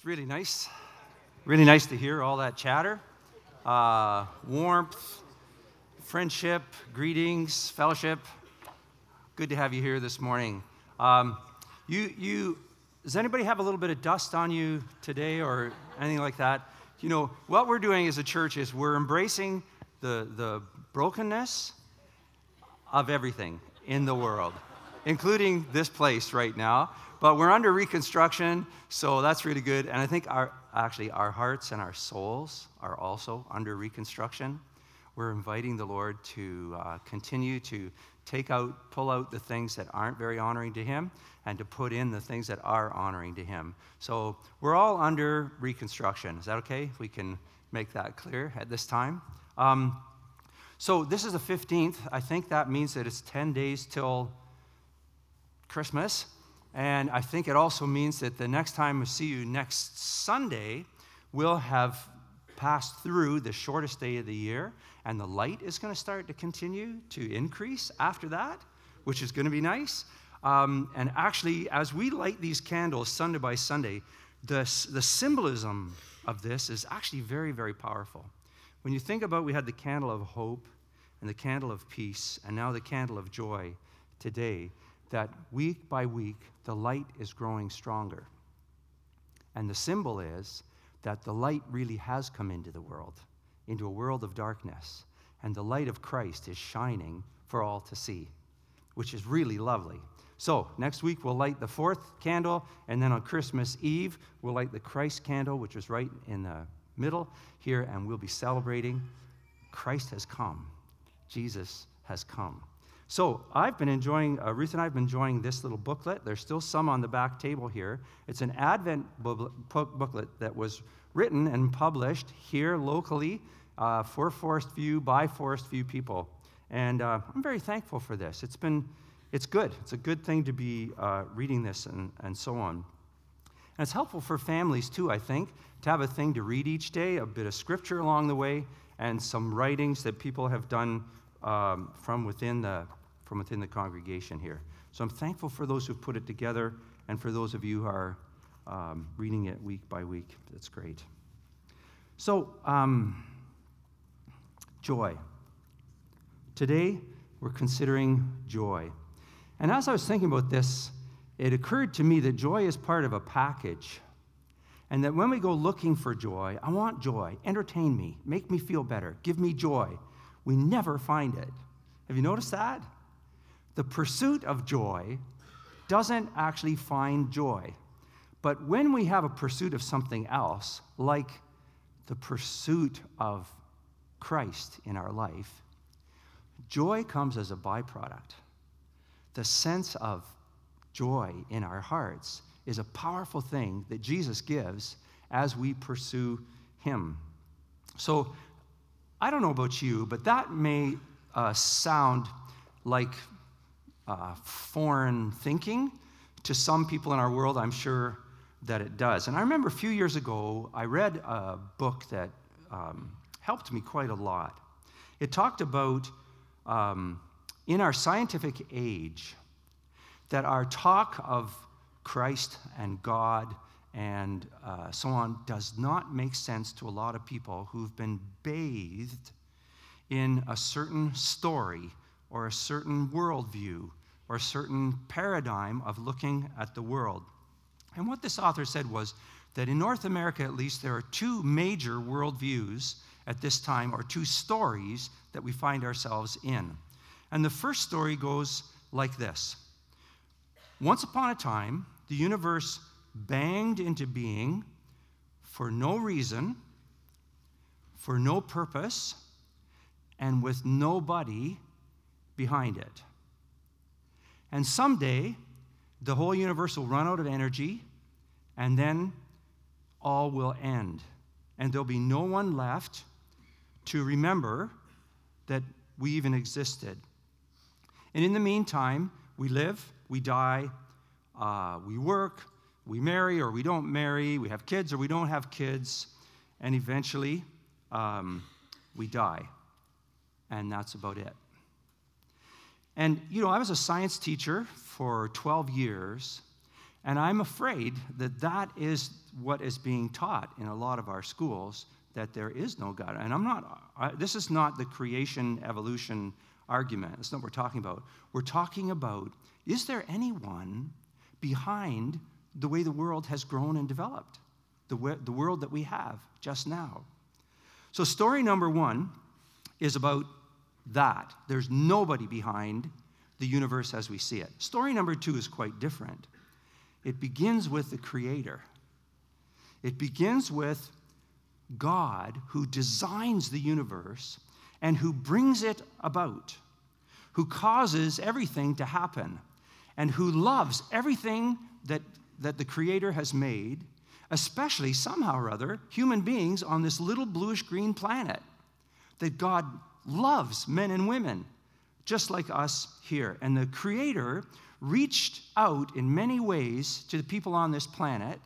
It's really nice. Really nice to hear all that chatter. Uh, warmth, friendship, greetings, fellowship. Good to have you here this morning. Um, you, you, does anybody have a little bit of dust on you today or anything like that? You know, what we're doing as a church is we're embracing the, the brokenness of everything in the world, including this place right now. But we're under reconstruction, so that's really good. And I think our, actually our hearts and our souls are also under reconstruction. We're inviting the Lord to uh, continue to take out, pull out the things that aren't very honoring to Him and to put in the things that are honoring to Him. So we're all under reconstruction. Is that okay? If we can make that clear at this time. Um, so this is the 15th. I think that means that it's 10 days till Christmas. And I think it also means that the next time we see you next Sunday, we'll have passed through the shortest day of the year, and the light is going to start to continue to increase after that, which is going to be nice. Um, and actually, as we light these candles Sunday by Sunday, the, the symbolism of this is actually very, very powerful. When you think about we had the candle of hope and the candle of peace, and now the candle of joy today, that week by week, the light is growing stronger. And the symbol is that the light really has come into the world, into a world of darkness. And the light of Christ is shining for all to see, which is really lovely. So, next week we'll light the fourth candle, and then on Christmas Eve we'll light the Christ candle, which is right in the middle here, and we'll be celebrating Christ has come. Jesus has come. So I've been enjoying, uh, Ruth and I have been enjoying this little booklet. There's still some on the back table here. It's an Advent booklet that was written and published here locally uh, for Forest View by Forest View people. And uh, I'm very thankful for this. It's been, it's good. It's a good thing to be uh, reading this and, and so on. And it's helpful for families too, I think, to have a thing to read each day, a bit of scripture along the way, and some writings that people have done um, from within the from within the congregation here. So I'm thankful for those who've put it together and for those of you who are um, reading it week by week. That's great. So, um, joy. Today, we're considering joy. And as I was thinking about this, it occurred to me that joy is part of a package. And that when we go looking for joy, I want joy. Entertain me. Make me feel better. Give me joy. We never find it. Have you noticed that? The pursuit of joy doesn't actually find joy. But when we have a pursuit of something else, like the pursuit of Christ in our life, joy comes as a byproduct. The sense of joy in our hearts is a powerful thing that Jesus gives as we pursue Him. So, I don't know about you, but that may uh, sound like uh, foreign thinking to some people in our world. I'm sure that it does. And I remember a few years ago, I read a book that um, helped me quite a lot. It talked about um, in our scientific age that our talk of Christ and God and uh, so on does not make sense to a lot of people who've been bathed in a certain story or a certain worldview or a certain paradigm of looking at the world. And what this author said was that in North America, at least, there are two major worldviews at this time, or two stories that we find ourselves in. And the first story goes like this Once upon a time, the universe banged into being for no reason, for no purpose, and with nobody behind it. And someday, the whole universe will run out of energy, and then all will end. And there'll be no one left to remember that we even existed. And in the meantime, we live, we die, uh, we work, we marry or we don't marry, we have kids or we don't have kids, and eventually um, we die. And that's about it. And, you know, I was a science teacher for 12 years, And I'm afraid that that is what is being taught in a lot of our schools that there is no God. And I'm not, I, this is not the creation evolution argument. That's not what we're talking about. We're talking about is there anyone behind the way the world has grown and developed? The, the world that we have just now. So, story number one is about that. There's nobody behind the universe as we see it. Story number two is quite different. It begins with the Creator, it begins with God who designs the universe and who brings it about, who causes everything to happen, and who loves everything that, that the Creator has made, especially somehow or other human beings on this little bluish green planet. That God loves men and women, just like us here. And the Creator reached out in many ways to the people on this planet,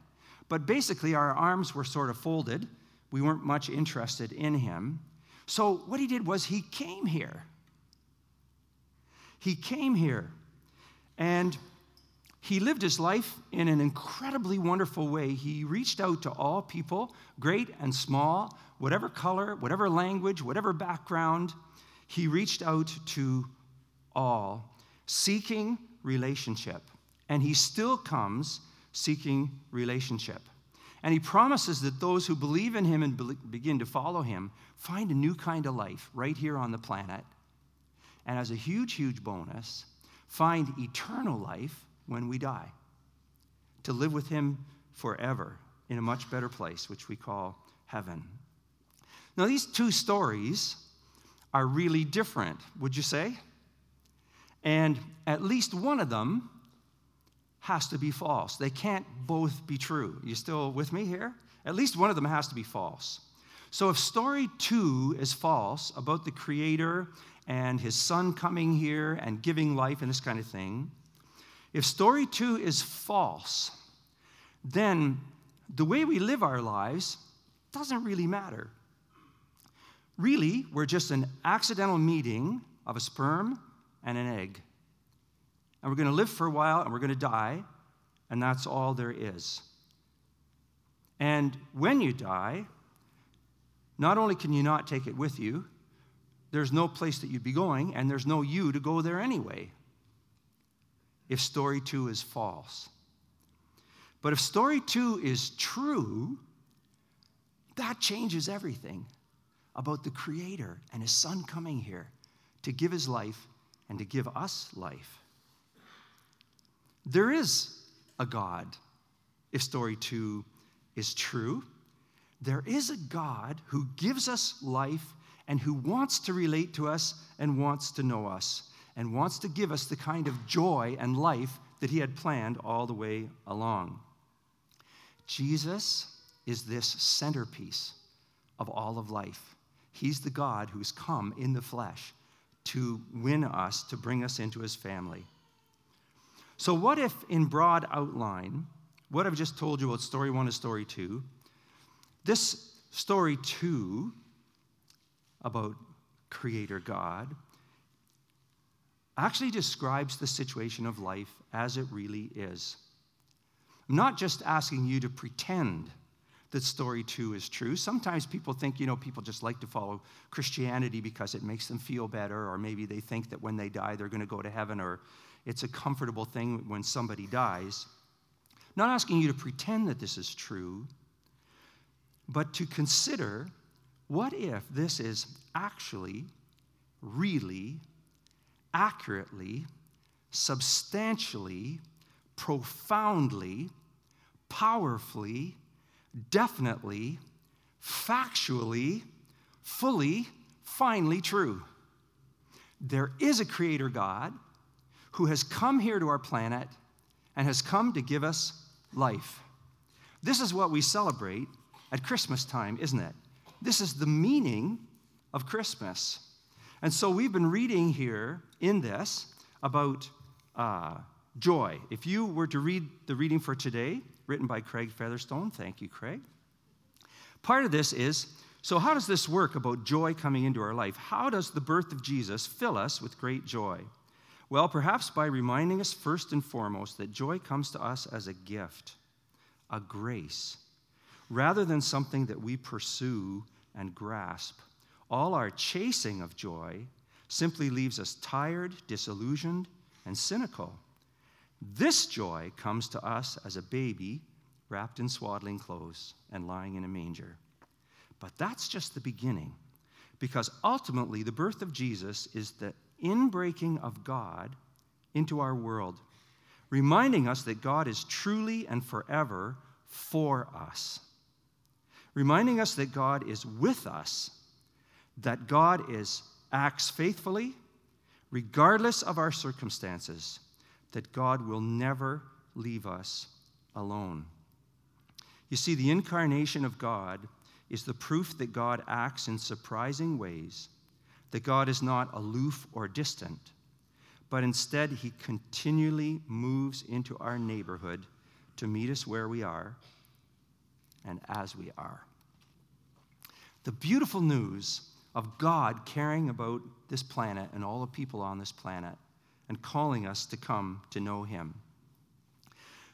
but basically our arms were sort of folded. We weren't much interested in Him. So what He did was He came here. He came here. And he lived his life in an incredibly wonderful way. He reached out to all people, great and small, whatever color, whatever language, whatever background. He reached out to all, seeking relationship. And he still comes seeking relationship. And he promises that those who believe in him and begin to follow him find a new kind of life right here on the planet. And as a huge, huge bonus, find eternal life when we die, to live with Him forever in a much better place, which we call heaven. Now, these two stories are really different, would you say? And at least one of them has to be false. They can't both be true. You still with me here? At least one of them has to be false. So if story two is false about the Creator and his son coming here and giving life and this kind of thing, if story two is false, then the way we live our lives doesn't really matter. Really, we're just an accidental meeting of a sperm and an egg. And we're going to live for a while and we're going to die, and that's all there is. And when you die, not only can you not take it with you, there's no place that you'd be going, and there's no you to go there anyway if story two is false. But if story two is true, that changes everything about the Creator and His Son coming here to give His life and to give us life. There is a God, if story two is true. There is a God who gives us life and who wants to relate to us and wants to know us and wants to give us the kind of joy and life that he had planned all the way along. Jesus is this centerpiece of all of life. He's the God who's come in the flesh to win us, to bring us into his family. So, what if, in broad outline, what I've just told you about story one and story two, this story two about Creator God actually describes the situation of life as it really is. I'm not just asking you to pretend that story two is true. Sometimes people think, you know, people just like to follow Christianity because it makes them feel better, or maybe they think that when they die they're going to go to heaven, or it's a comfortable thing when somebody dies. I'm not asking you to pretend that this is true, but to consider what if this is actually, really accurately, substantially, profoundly, powerfully, definitely, factually, fully, finally true. There is a creator God who has come here to our planet and has come to give us life. This is what we celebrate at Christmas time, isn't it? This is the meaning of Christmas. And so we've been reading here in this about uh, joy. If you were to read the reading for today, written by Craig Featherstone, thank you, Craig. Part of this is so, how does this work about joy coming into our life? How does the birth of Jesus fill us with great joy? Well, perhaps by reminding us first and foremost that joy comes to us as a gift, a grace, rather than something that we pursue and grasp. All our chasing of joy simply leaves us tired, disillusioned, and cynical. This joy comes to us as a baby wrapped in swaddling clothes and lying in a manger. But that's just the beginning, because ultimately the birth of Jesus is the inbreaking of God into our world, reminding us that God is truly and forever for us, reminding us that God is with us, that God is acts faithfully, regardless of our circumstances, that God will never leave us alone. You see, the incarnation of God is the proof that God acts in surprising ways, that God is not aloof or distant, but instead he continually moves into our neighborhood to meet us where we are and as we are. The beautiful news of God caring about this planet and all the people on this planet and calling us to come to know Him.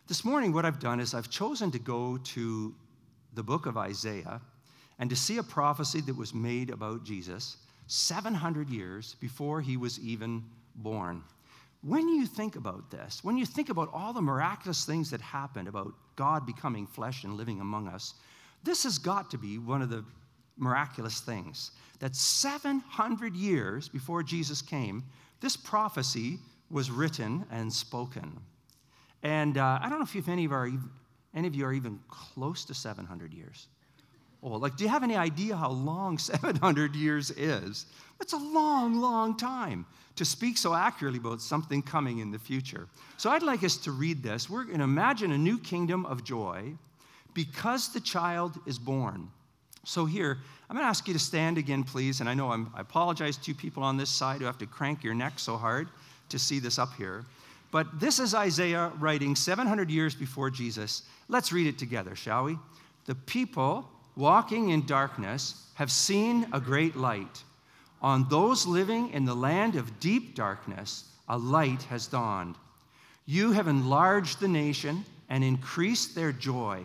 This morning, what I've done is I've chosen to go to the book of Isaiah and to see a prophecy that was made about Jesus 700 years before he was even born. When you think about this, when you think about all the miraculous things that happened about God becoming flesh and living among us, this has got to be one of the miraculous things. That 700 years before Jesus came, this prophecy was written and spoken. And uh, I don't know if any of, our, any of you are even close to 700 years. Oh, like, do you have any idea how long 700 years is? It's a long, long time to speak so accurately about something coming in the future. So I'd like us to read this. We're going to imagine a new kingdom of joy because the child is born. So here, I'm going to ask you to stand again, please. And I know I'm, I apologize to people on this side who have to crank your neck so hard to see this up here. But this is Isaiah writing 700 years before Jesus. Let's read it together, shall we? The people walking in darkness have seen a great light. On those living in the land of deep darkness, a light has dawned. You have enlarged the nation and increased their joy.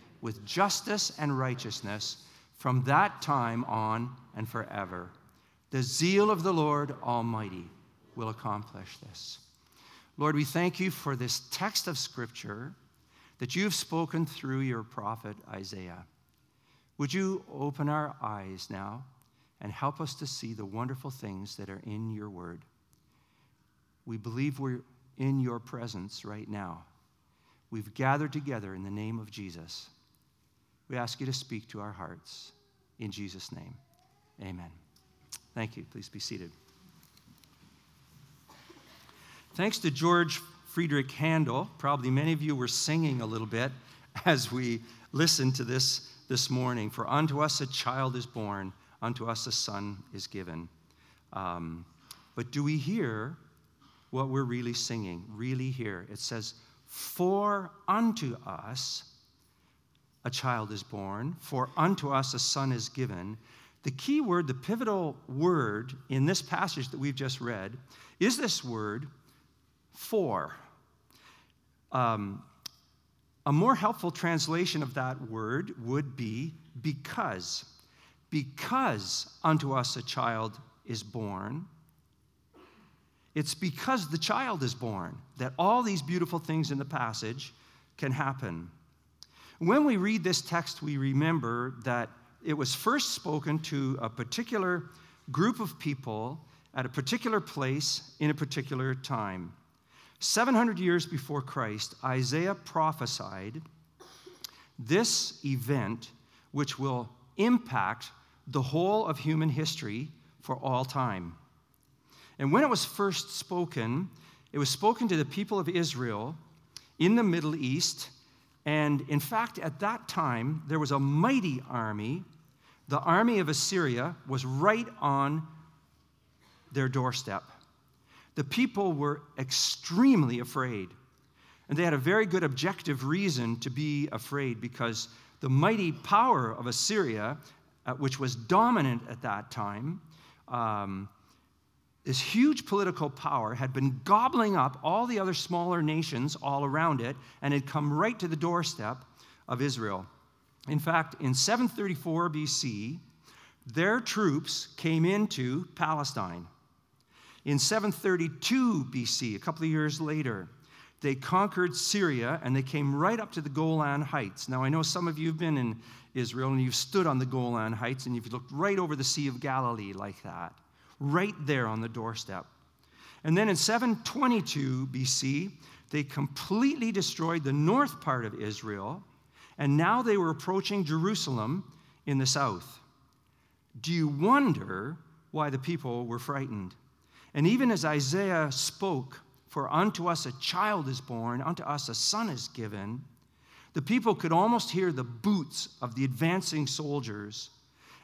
with justice and righteousness from that time on and forever. The zeal of the Lord Almighty will accomplish this. Lord, we thank you for this text of Scripture that you've spoken through your prophet Isaiah. Would you open our eyes now and help us to see the wonderful things that are in your word? We believe we're in your presence right now. We've gathered together in the name of Jesus. We ask you to speak to our hearts. In Jesus' name, amen. Thank you. Please be seated. Thanks to George Friedrich Handel, probably many of you were singing a little bit as we listened to this this morning. For unto us a child is born, unto us a son is given. Um, but do we hear what we're really singing? Really hear? It says, For unto us a child is born, for unto us a son is given. The key word, the pivotal word in this passage that we've just read, is this word, for. Um, a more helpful translation of that word would be because. Because unto us a child is born, It's because the child is born that all these beautiful things in the passage can happen. When we read this text, we remember that it was first spoken to a particular group of people at a particular place in a particular time. 700 years before Christ, Isaiah prophesied this event, which will impact the whole of human history for all time. And when it was first spoken, it was spoken to the people of Israel in the Middle East. And in fact, at that time, there was a mighty army. The army of Assyria was right on their doorstep. The people were extremely afraid. And they had a very good objective reason to be afraid because the mighty power of Assyria, uh, which was dominant at that time, um, this huge political power had been gobbling up all the other smaller nations all around it and had come right to the doorstep of Israel. In fact, in 734 BC, their troops came into Palestine. In 732 BC, a couple of years later, they conquered Syria and they came right up to the Golan Heights. Now, I know some of you have been in Israel and you've stood on the Golan Heights and you've looked right over the Sea of Galilee like that right there on the doorstep. And then in 722 BC, they completely destroyed the north part of Israel, and now they were approaching Jerusalem in the south. Do you wonder why the people were frightened? And even as Isaiah spoke, For unto us a child is born, unto us a son is given, the people could almost hear the boots of the advancing soldiers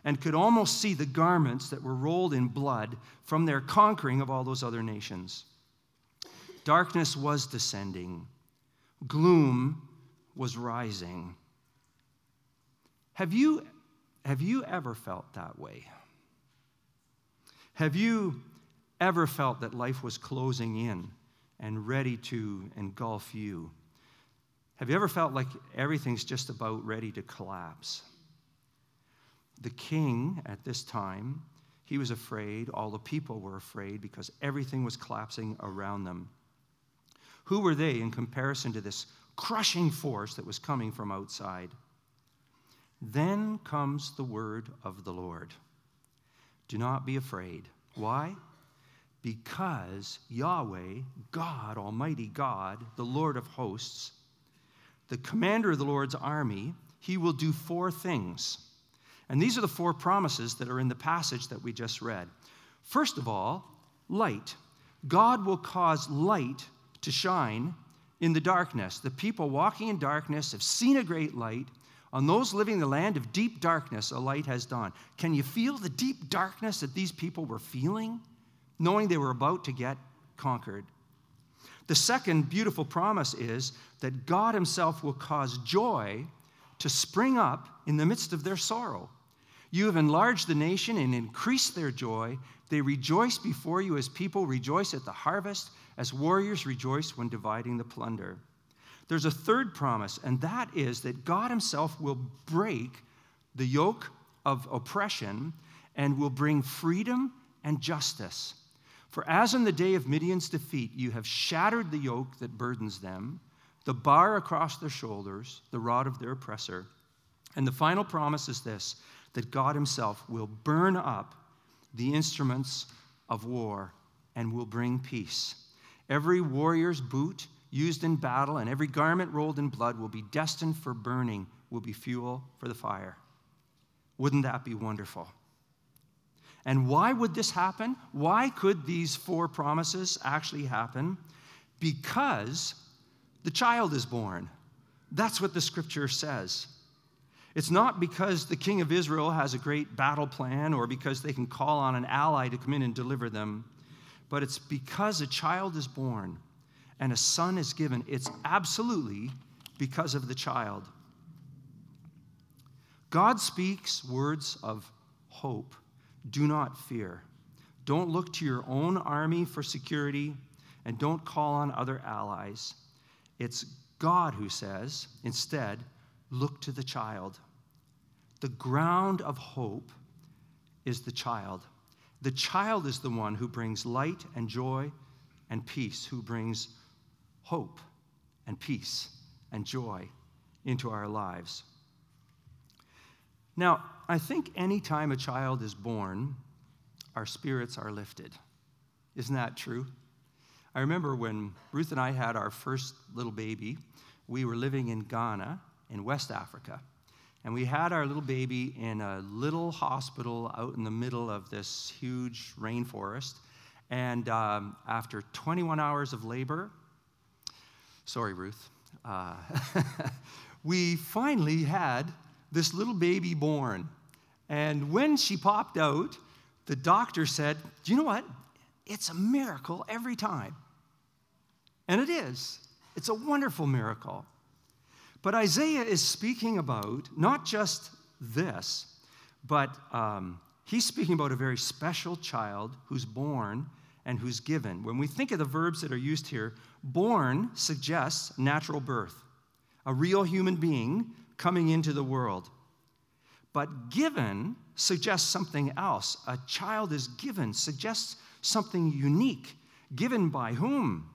and could almost see the garments that were rolled in blood from their conquering of all those other nations. Darkness was descending, gloom was rising. Have you, have you ever felt that way? Have you ever felt that life was closing in and ready to engulf you? Have you ever felt like everything's just about ready to collapse? The king at this time, he was afraid. All the people were afraid because everything was collapsing around them. Who were they in comparison to this crushing force that was coming from outside? Then comes the word of the Lord Do not be afraid. Why? Because Yahweh, God, Almighty God, the Lord of hosts, the commander of the Lord's army, he will do four things. And these are the four promises that are in the passage that we just read. First of all, light. God will cause light to shine in the darkness. The people walking in darkness have seen a great light. On those living in the land of deep darkness, a light has dawned. Can you feel the deep darkness that these people were feeling, knowing they were about to get conquered? The second beautiful promise is that God Himself will cause joy to spring up in the midst of their sorrow. You have enlarged the nation and increased their joy. They rejoice before you as people rejoice at the harvest, as warriors rejoice when dividing the plunder. There's a third promise, and that is that God Himself will break the yoke of oppression and will bring freedom and justice. For as in the day of Midian's defeat, you have shattered the yoke that burdens them, the bar across their shoulders, the rod of their oppressor. And the final promise is this that God Himself will burn up the instruments of war and will bring peace. Every warrior's boot used in battle and every garment rolled in blood will be destined for burning, will be fuel for the fire. Wouldn't that be wonderful? And why would this happen? Why could these four promises actually happen? Because the child is born. That's what the scripture says. It's not because the king of Israel has a great battle plan or because they can call on an ally to come in and deliver them, but it's because a child is born and a son is given. It's absolutely because of the child. God speaks words of hope. Do not fear. Don't look to your own army for security and don't call on other allies. It's God who says, instead, look to the child. The ground of hope is the child. The child is the one who brings light and joy and peace, who brings hope and peace and joy into our lives. Now, I think anytime a child is born, our spirits are lifted. Isn't that true? I remember when Ruth and I had our first little baby, we were living in Ghana in West Africa. And we had our little baby in a little hospital out in the middle of this huge rainforest. And um, after 21 hours of labor, sorry, Ruth, uh, we finally had this little baby born. And when she popped out, the doctor said, Do you know what? It's a miracle every time. And it is. It's a wonderful miracle. But Isaiah is speaking about not just this, but um, he's speaking about a very special child who's born and who's given. When we think of the verbs that are used here, born suggests natural birth, a real human being coming into the world. But given suggests something else. A child is given suggests something unique. Given by whom?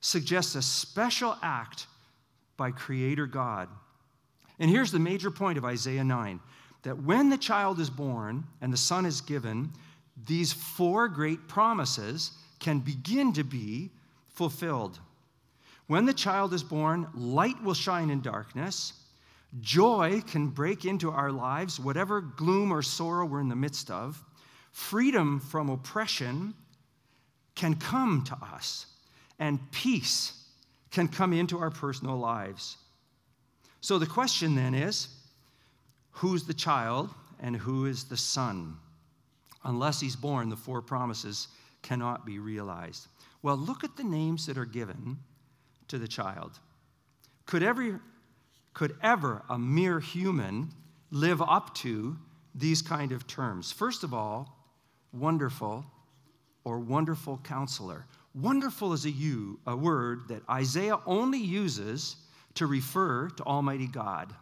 Suggests a special act by Creator God. And here's the major point of Isaiah 9 that when the child is born and the son is given, these four great promises can begin to be fulfilled. When the child is born, light will shine in darkness. Joy can break into our lives, whatever gloom or sorrow we're in the midst of. Freedom from oppression can come to us, and peace can come into our personal lives. So the question then is who's the child and who is the son? Unless he's born, the four promises cannot be realized. Well, look at the names that are given to the child. Could, every, could ever a mere human live up to these kind of terms? First of all, wonderful or wonderful counselor. Wonderful is a, you, a word that Isaiah only uses to refer to Almighty God.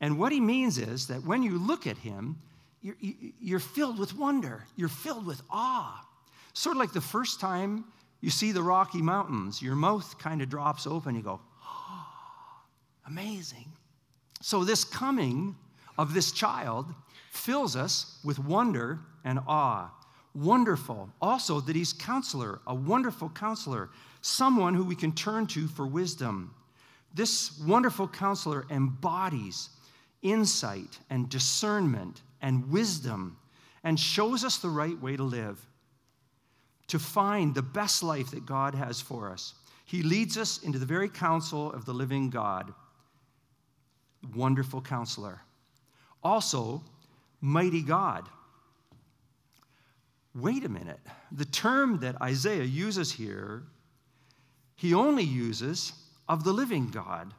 And what he means is that when you look at him, you're, you're filled with wonder, you're filled with awe. Sort of like the first time you see the Rocky Mountains, your mouth kind of drops open, you go, oh, amazing. So, this coming of this child fills us with wonder and awe wonderful. Also, that he's counselor, a wonderful counselor, someone who we can turn to for wisdom. This wonderful counselor embodies insight and discernment and wisdom and shows us the right way to live, to find the best life that God has for us. He leads us into the very counsel of the living God. Wonderful counselor. Also, mighty God wait a minute. The term that Isaiah uses here, he only uses of the living God.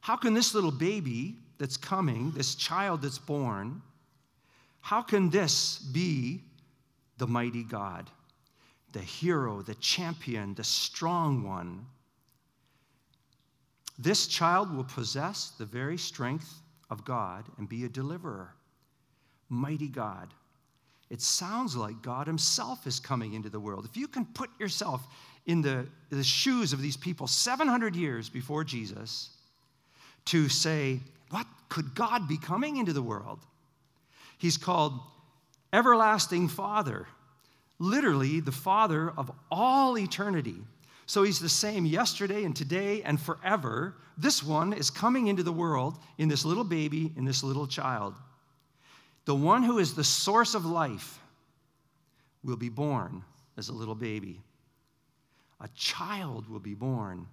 How can this little baby that's coming, this child that's born, how can this be the mighty God, the hero, the champion, the strong one? This child will possess the very strength of God and be a deliverer. Mighty God. It sounds like God Himself is coming into the world. If you can put yourself in the, the shoes of these people 700 years before Jesus to say, What could God be coming into the world? He's called Everlasting Father, literally the Father of all eternity. So he's the same yesterday and today and forever. This one is coming into the world in this little baby, in this little child. The one who is the source of life will be born as a little baby. A child will be born.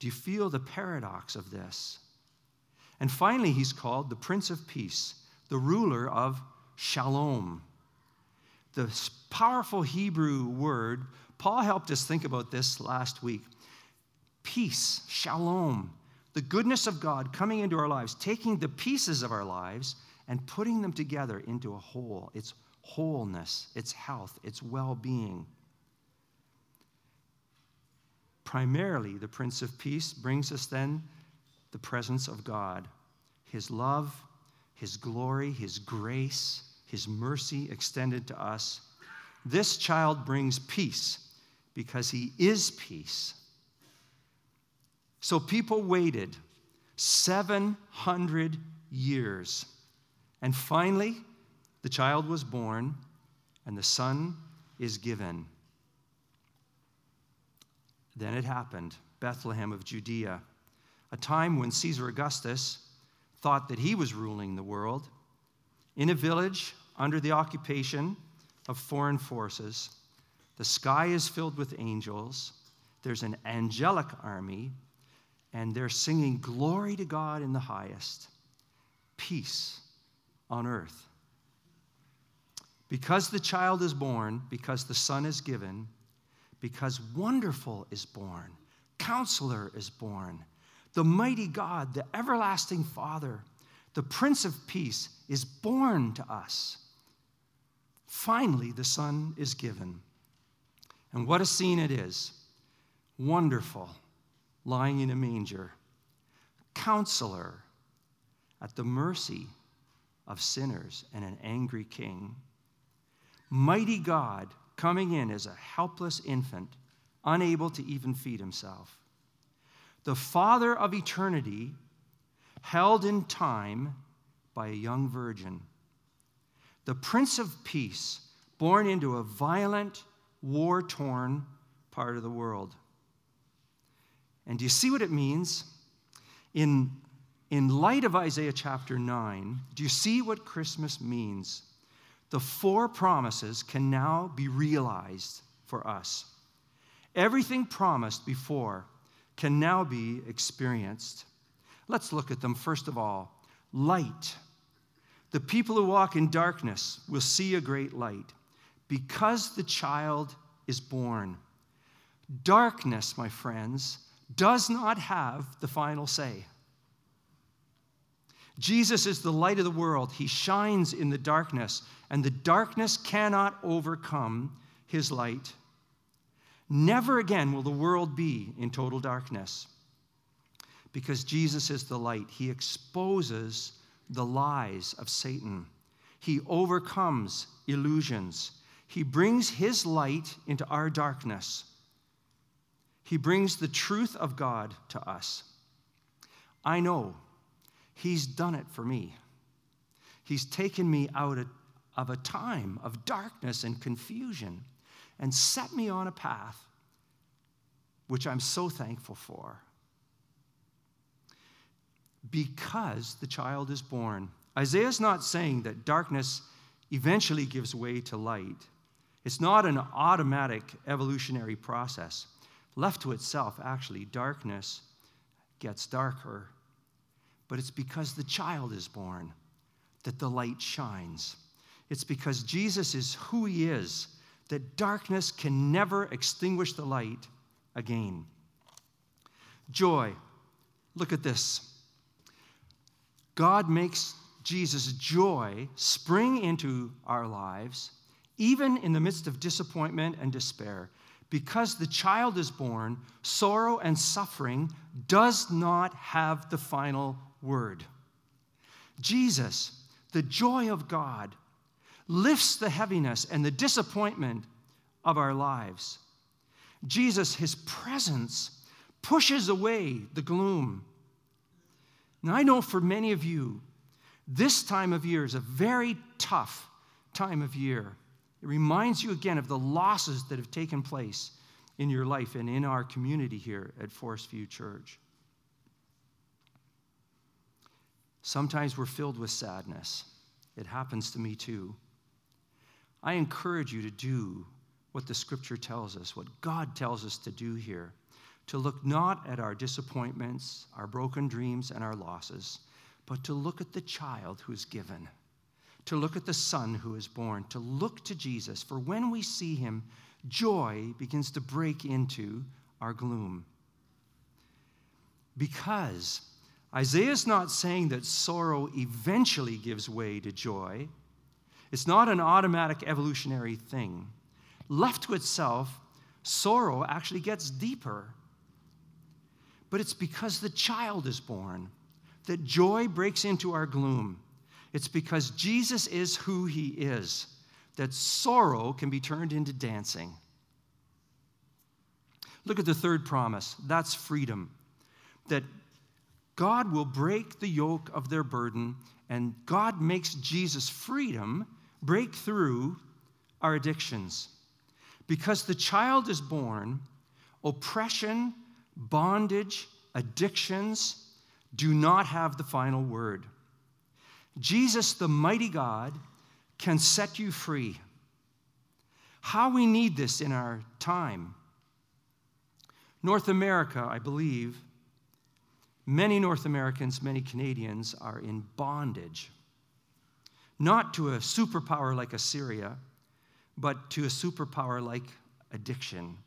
Do you feel the paradox of this? And finally, he's called the Prince of Peace, the ruler of Shalom. The powerful Hebrew word, Paul helped us think about this last week. Peace, Shalom, the goodness of God coming into our lives, taking the pieces of our lives and putting them together into a whole. It's wholeness, it's health, it's well being. Primarily, the Prince of Peace brings us then the presence of God, His love, His glory, His grace, His mercy extended to us. This child brings peace because he is peace. So people waited 700 years. And finally, the child was born and the son is given. Then it happened, Bethlehem of Judea, a time when Caesar Augustus thought that he was ruling the world. In a village under the occupation of foreign forces, the sky is filled with angels. There's an angelic army, and they're singing glory to God in the highest, peace on earth. Because the child is born, because the son is given, because wonderful is born, counselor is born, the mighty God, the everlasting Father, the Prince of Peace is born to us. Finally, the Son is given. And what a scene it is! Wonderful, lying in a manger. Counselor, at the mercy of sinners and an angry king. Mighty God coming in as a helpless infant, unable to even feed himself. The Father of eternity, held in time by a young virgin. The Prince of Peace, born into a violent, war torn part of the world. And do you see what it means? In, in light of Isaiah chapter 9, do you see what Christmas means? The four promises can now be realized for us. Everything promised before can now be experienced. Let's look at them. First of all, light. The people who walk in darkness will see a great light because the child is born. Darkness, my friends, does not have the final say. Jesus is the light of the world. He shines in the darkness, and the darkness cannot overcome his light. Never again will the world be in total darkness because Jesus is the light. He exposes the lies of Satan, he overcomes illusions. He brings his light into our darkness. He brings the truth of God to us. I know he's done it for me. He's taken me out of a time of darkness and confusion and set me on a path which I'm so thankful for. Because the child is born. Isaiah's not saying that darkness eventually gives way to light. It's not an automatic evolutionary process. Left to itself, actually, darkness gets darker. But it's because the child is born that the light shines. It's because Jesus is who he is that darkness can never extinguish the light again. Joy. Look at this. God makes Jesus' joy spring into our lives, even in the midst of disappointment and despair. Because the child is born, sorrow and suffering does not have the final word. Jesus, the joy of God, lifts the heaviness and the disappointment of our lives. Jesus, his presence, pushes away the gloom. Now, I know for many of you, this time of year is a very tough time of year. It reminds you again of the losses that have taken place in your life and in our community here at Forest View Church. Sometimes we're filled with sadness. It happens to me too. I encourage you to do what the scripture tells us, what God tells us to do here to look not at our disappointments, our broken dreams, and our losses, but to look at the child who is given, to look at the son who is born, to look to Jesus. For when we see him, joy begins to break into our gloom. Because Isaiah is not saying that sorrow eventually gives way to joy. It's not an automatic evolutionary thing. Left to itself, sorrow actually gets deeper. But it's because the child is born that joy breaks into our gloom. It's because Jesus is who he is that sorrow can be turned into dancing. Look at the third promise that's freedom. That God will break the yoke of their burden, and God makes Jesus' freedom break through our addictions. Because the child is born, oppression, bondage, addictions do not have the final word. Jesus, the mighty God, can set you free. How we need this in our time. North America, I believe, many North Americans, many Canadians are in bondage, not to a superpower like Assyria, but to a superpower like addiction.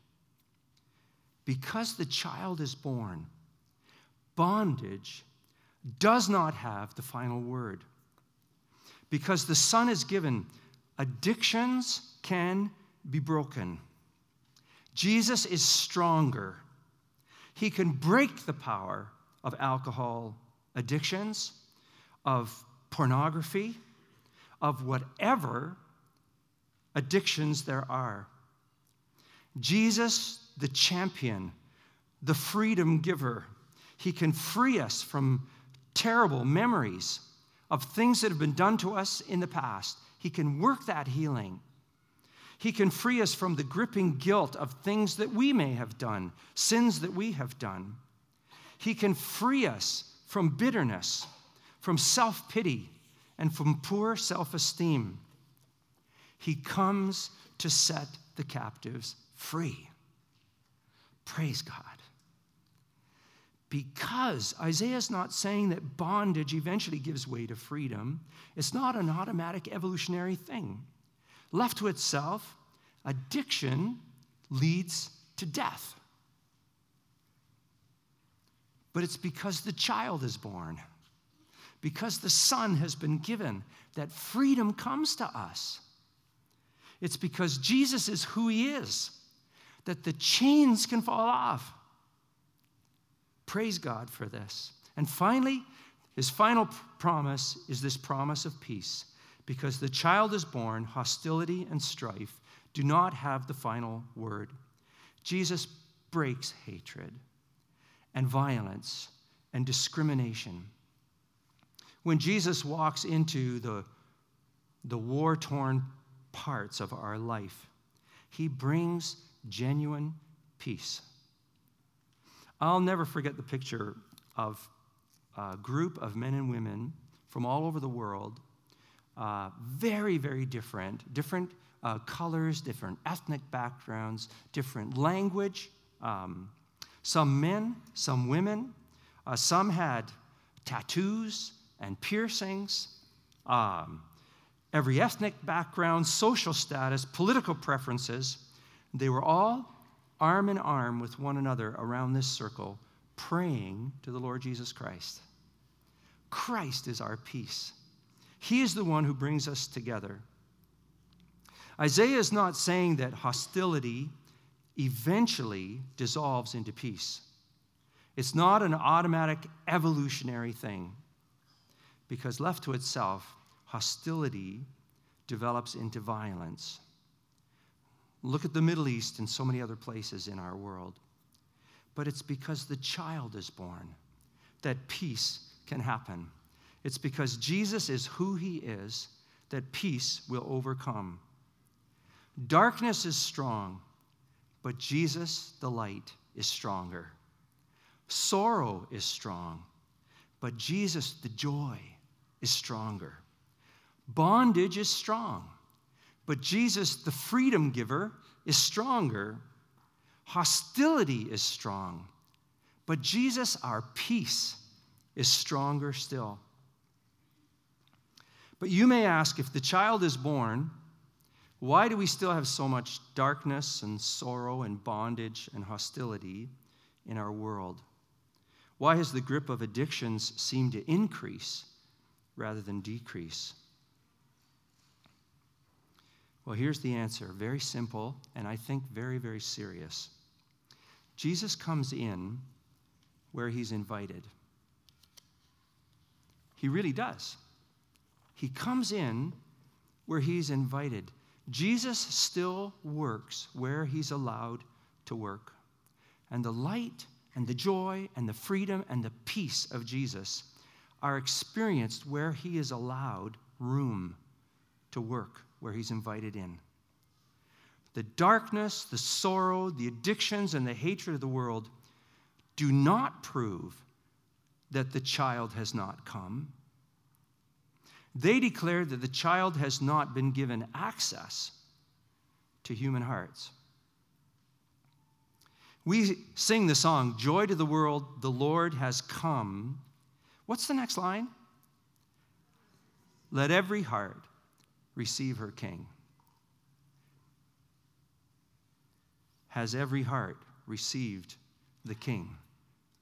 Because the child is born, bondage does not have the final word. Because the Son is given, addictions can be broken. Jesus is stronger. He can break the power of alcohol addictions, of pornography, of whatever addictions there are. Jesus, the champion, the freedom giver, he can free us from terrible memories of things that have been done to us in the past. He can work that healing. He can free us from the gripping guilt of things that we may have done, sins that we have done. He can free us from bitterness, from self pity, and from poor self esteem. He comes to set the captives free. Praise God. Because Isaiah is not saying that bondage eventually gives way to freedom, it's not an automatic evolutionary thing. Left to itself, addiction leads to death. But it's because the child is born, because the Son has been given, that freedom comes to us. It's because Jesus is who he is that the chains can fall off. Praise God for this. And finally, his final promise is this promise of peace. Because the child is born, hostility and strife do not have the final word. Jesus breaks hatred and violence and discrimination. When Jesus walks into the, the war torn parts of our life. He brings genuine peace. I'll never forget the picture of a group of men and women from all over the world, uh, very, very different, different uh, colors, different ethnic backgrounds, different language. Um, some men, some women, uh, some had tattoos and piercings. Um, every ethnic background, social status, political preferences, they were all arm in arm with one another around this circle, praying to the Lord Jesus Christ. Christ is our peace. He is the one who brings us together. Isaiah is not saying that hostility eventually dissolves into peace. It's not an automatic evolutionary thing because left to itself, hostility develops into violence. Look at the Middle East and so many other places in our world. But it's because the child is born that peace can happen. It's because Jesus is who he is that peace will overcome. Darkness is strong, but Jesus, the light, is stronger. Sorrow is strong, but Jesus, the joy, is stronger. Bondage is strong, but Jesus, the freedom giver, is stronger. Hostility is strong, but Jesus, our peace, is stronger still. But you may ask if the child is born, why do we still have so much darkness and sorrow and bondage and hostility in our world? Why has the grip of addictions seemed to increase rather than decrease? Well, here's the answer very simple, and I think very, very serious. Jesus comes in where he's invited. He really does. He comes in where he's invited. Jesus still works where he's allowed to work. and the light and the joy and the freedom and the peace of Jesus are experienced where he is allowed room to work, where he's invited in. The darkness, the sorrow, the addictions, and the hatred of the world do not prove that the child has not come. They declare that the child has not been given access to human hearts. We sing the song, Joy to the World, the Lord has come. What's the next line? Let every heart receive her King. Has every heart received the King,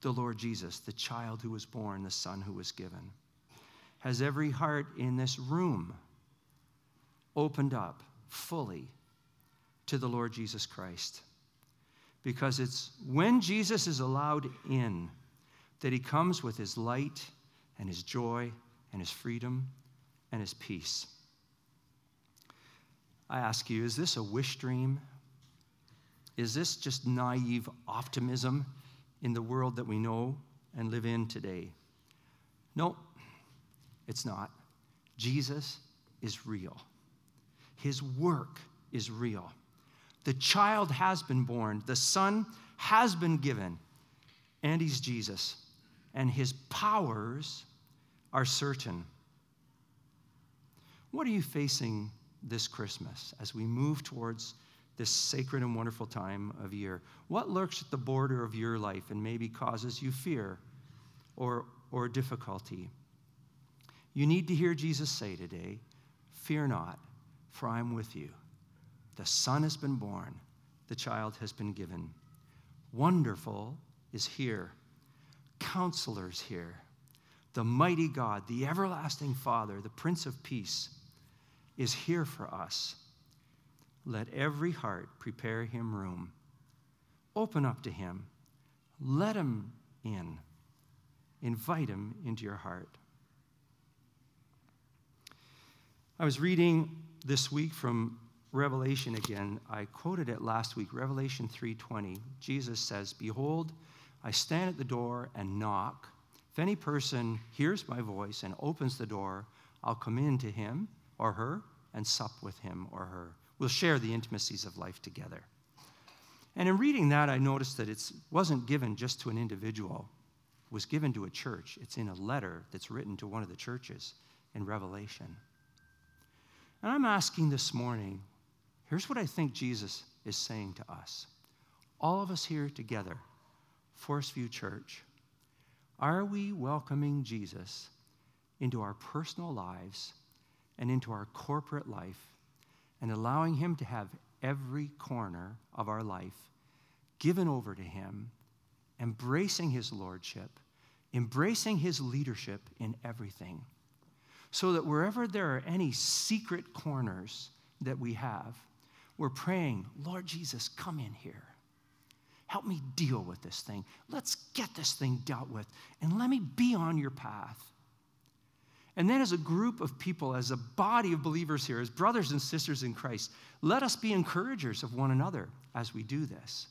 the Lord Jesus, the child who was born, the Son who was given? Has every heart in this room opened up fully to the Lord Jesus Christ? because it's when Jesus is allowed in that he comes with his light and his joy and his freedom and his peace. I ask you, is this a wish dream? Is this just naive optimism in the world that we know and live in today? No, it's not. Jesus is real. His work is real. The child has been born, the Son has been given, and He's Jesus. And His powers are certain. What are you facing this Christmas as we move towards this sacred and wonderful time of year? What lurks at the border of your life and maybe causes you fear or, or difficulty? You need to hear Jesus say today, Fear not, for I am with you. The Son has been born, the child has been given. Wonderful is here, counselors here. The mighty God, the everlasting Father, the Prince of Peace, is here for us. Let every heart prepare him room. Open up to him. Let him in. Invite him into your heart. I was reading this week from Revelation again. I quoted it last week, Revelation 3:20. Jesus says, "Behold, I stand at the door and knock. If any person hears my voice and opens the door, I'll come in to him or her and sup with him or her. We'll share the intimacies of life together." And in reading that, I noticed that it wasn't given just to an individual. It was given to a church. It's in a letter that's written to one of the churches in Revelation. And I'm asking this morning, Here's what I think Jesus is saying to us all of us here together, Forest View Church, are we welcoming Jesus into our personal lives and into our corporate life and allowing Him to have every corner of our life given over to Him, embracing His Lordship, embracing His leadership in everything? So that wherever there are any secret corners that we have, we're praying, Lord Jesus, come in here. Help me deal with this thing. Let's get this thing dealt with, and let me be on your path. And then, as a group of people, as a body of believers here, as brothers and sisters in Christ, let us be encouragers of one another as we do this.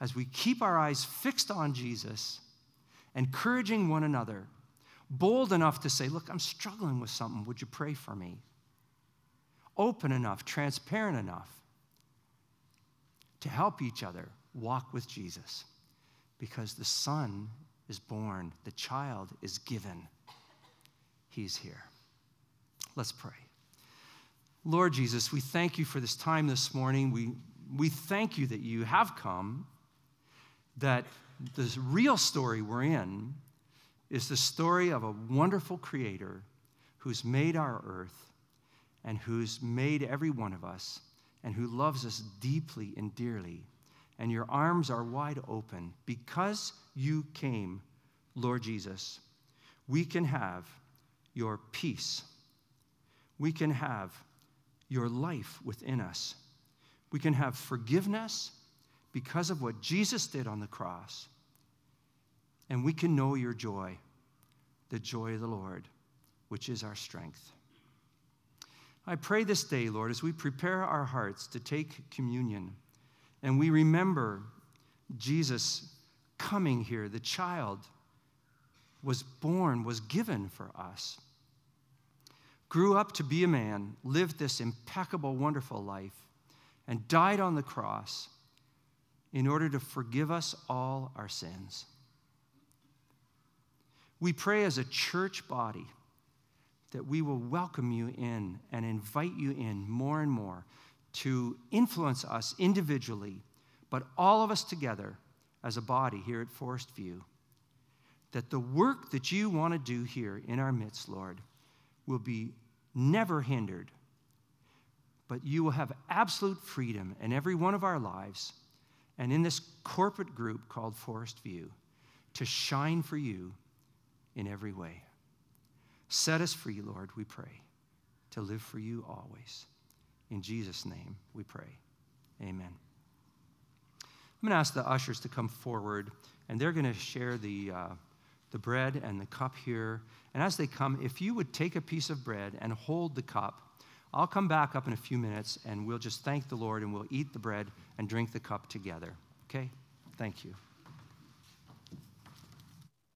As we keep our eyes fixed on Jesus, encouraging one another, bold enough to say, Look, I'm struggling with something. Would you pray for me? Open enough, transparent enough to help each other walk with Jesus because the Son is born, the child is given. He's here. Let's pray. Lord Jesus, we thank you for this time this morning. We, we thank you that you have come, that the real story we're in is the story of a wonderful creator who's made our earth and who's made every one of us and who loves us deeply and dearly. And your arms are wide open. Because you came, Lord Jesus, we can have your peace. We can have your life within us. We can have forgiveness because of what Jesus did on the cross. And we can know your joy, the joy of the Lord, which is our strength. I pray this day, Lord, as we prepare our hearts to take communion and we remember Jesus coming here, the child, was born, was given for us, grew up to be a man, lived this impeccable, wonderful life, and died on the cross in order to forgive us all our sins. We pray as a church body that we will welcome you in and invite you in more and more to influence us individually, but all of us together as a body here at Forest View. That the work that you want to do here in our midst, Lord, will be never hindered, but you will have absolute freedom in every one of our lives and in this corporate group called Forest View to shine for you in every way. Set us free, Lord, we pray, to live for you always. In Jesus' name we pray. Amen. I'm going to ask the ushers to come forward, and they're going to share the, uh, the bread and the cup here. And as they come, if you would take a piece of bread and hold the cup, I'll come back up in a few minutes and we'll just thank the Lord and we'll eat the bread and drink the cup together. Okay? Thank you.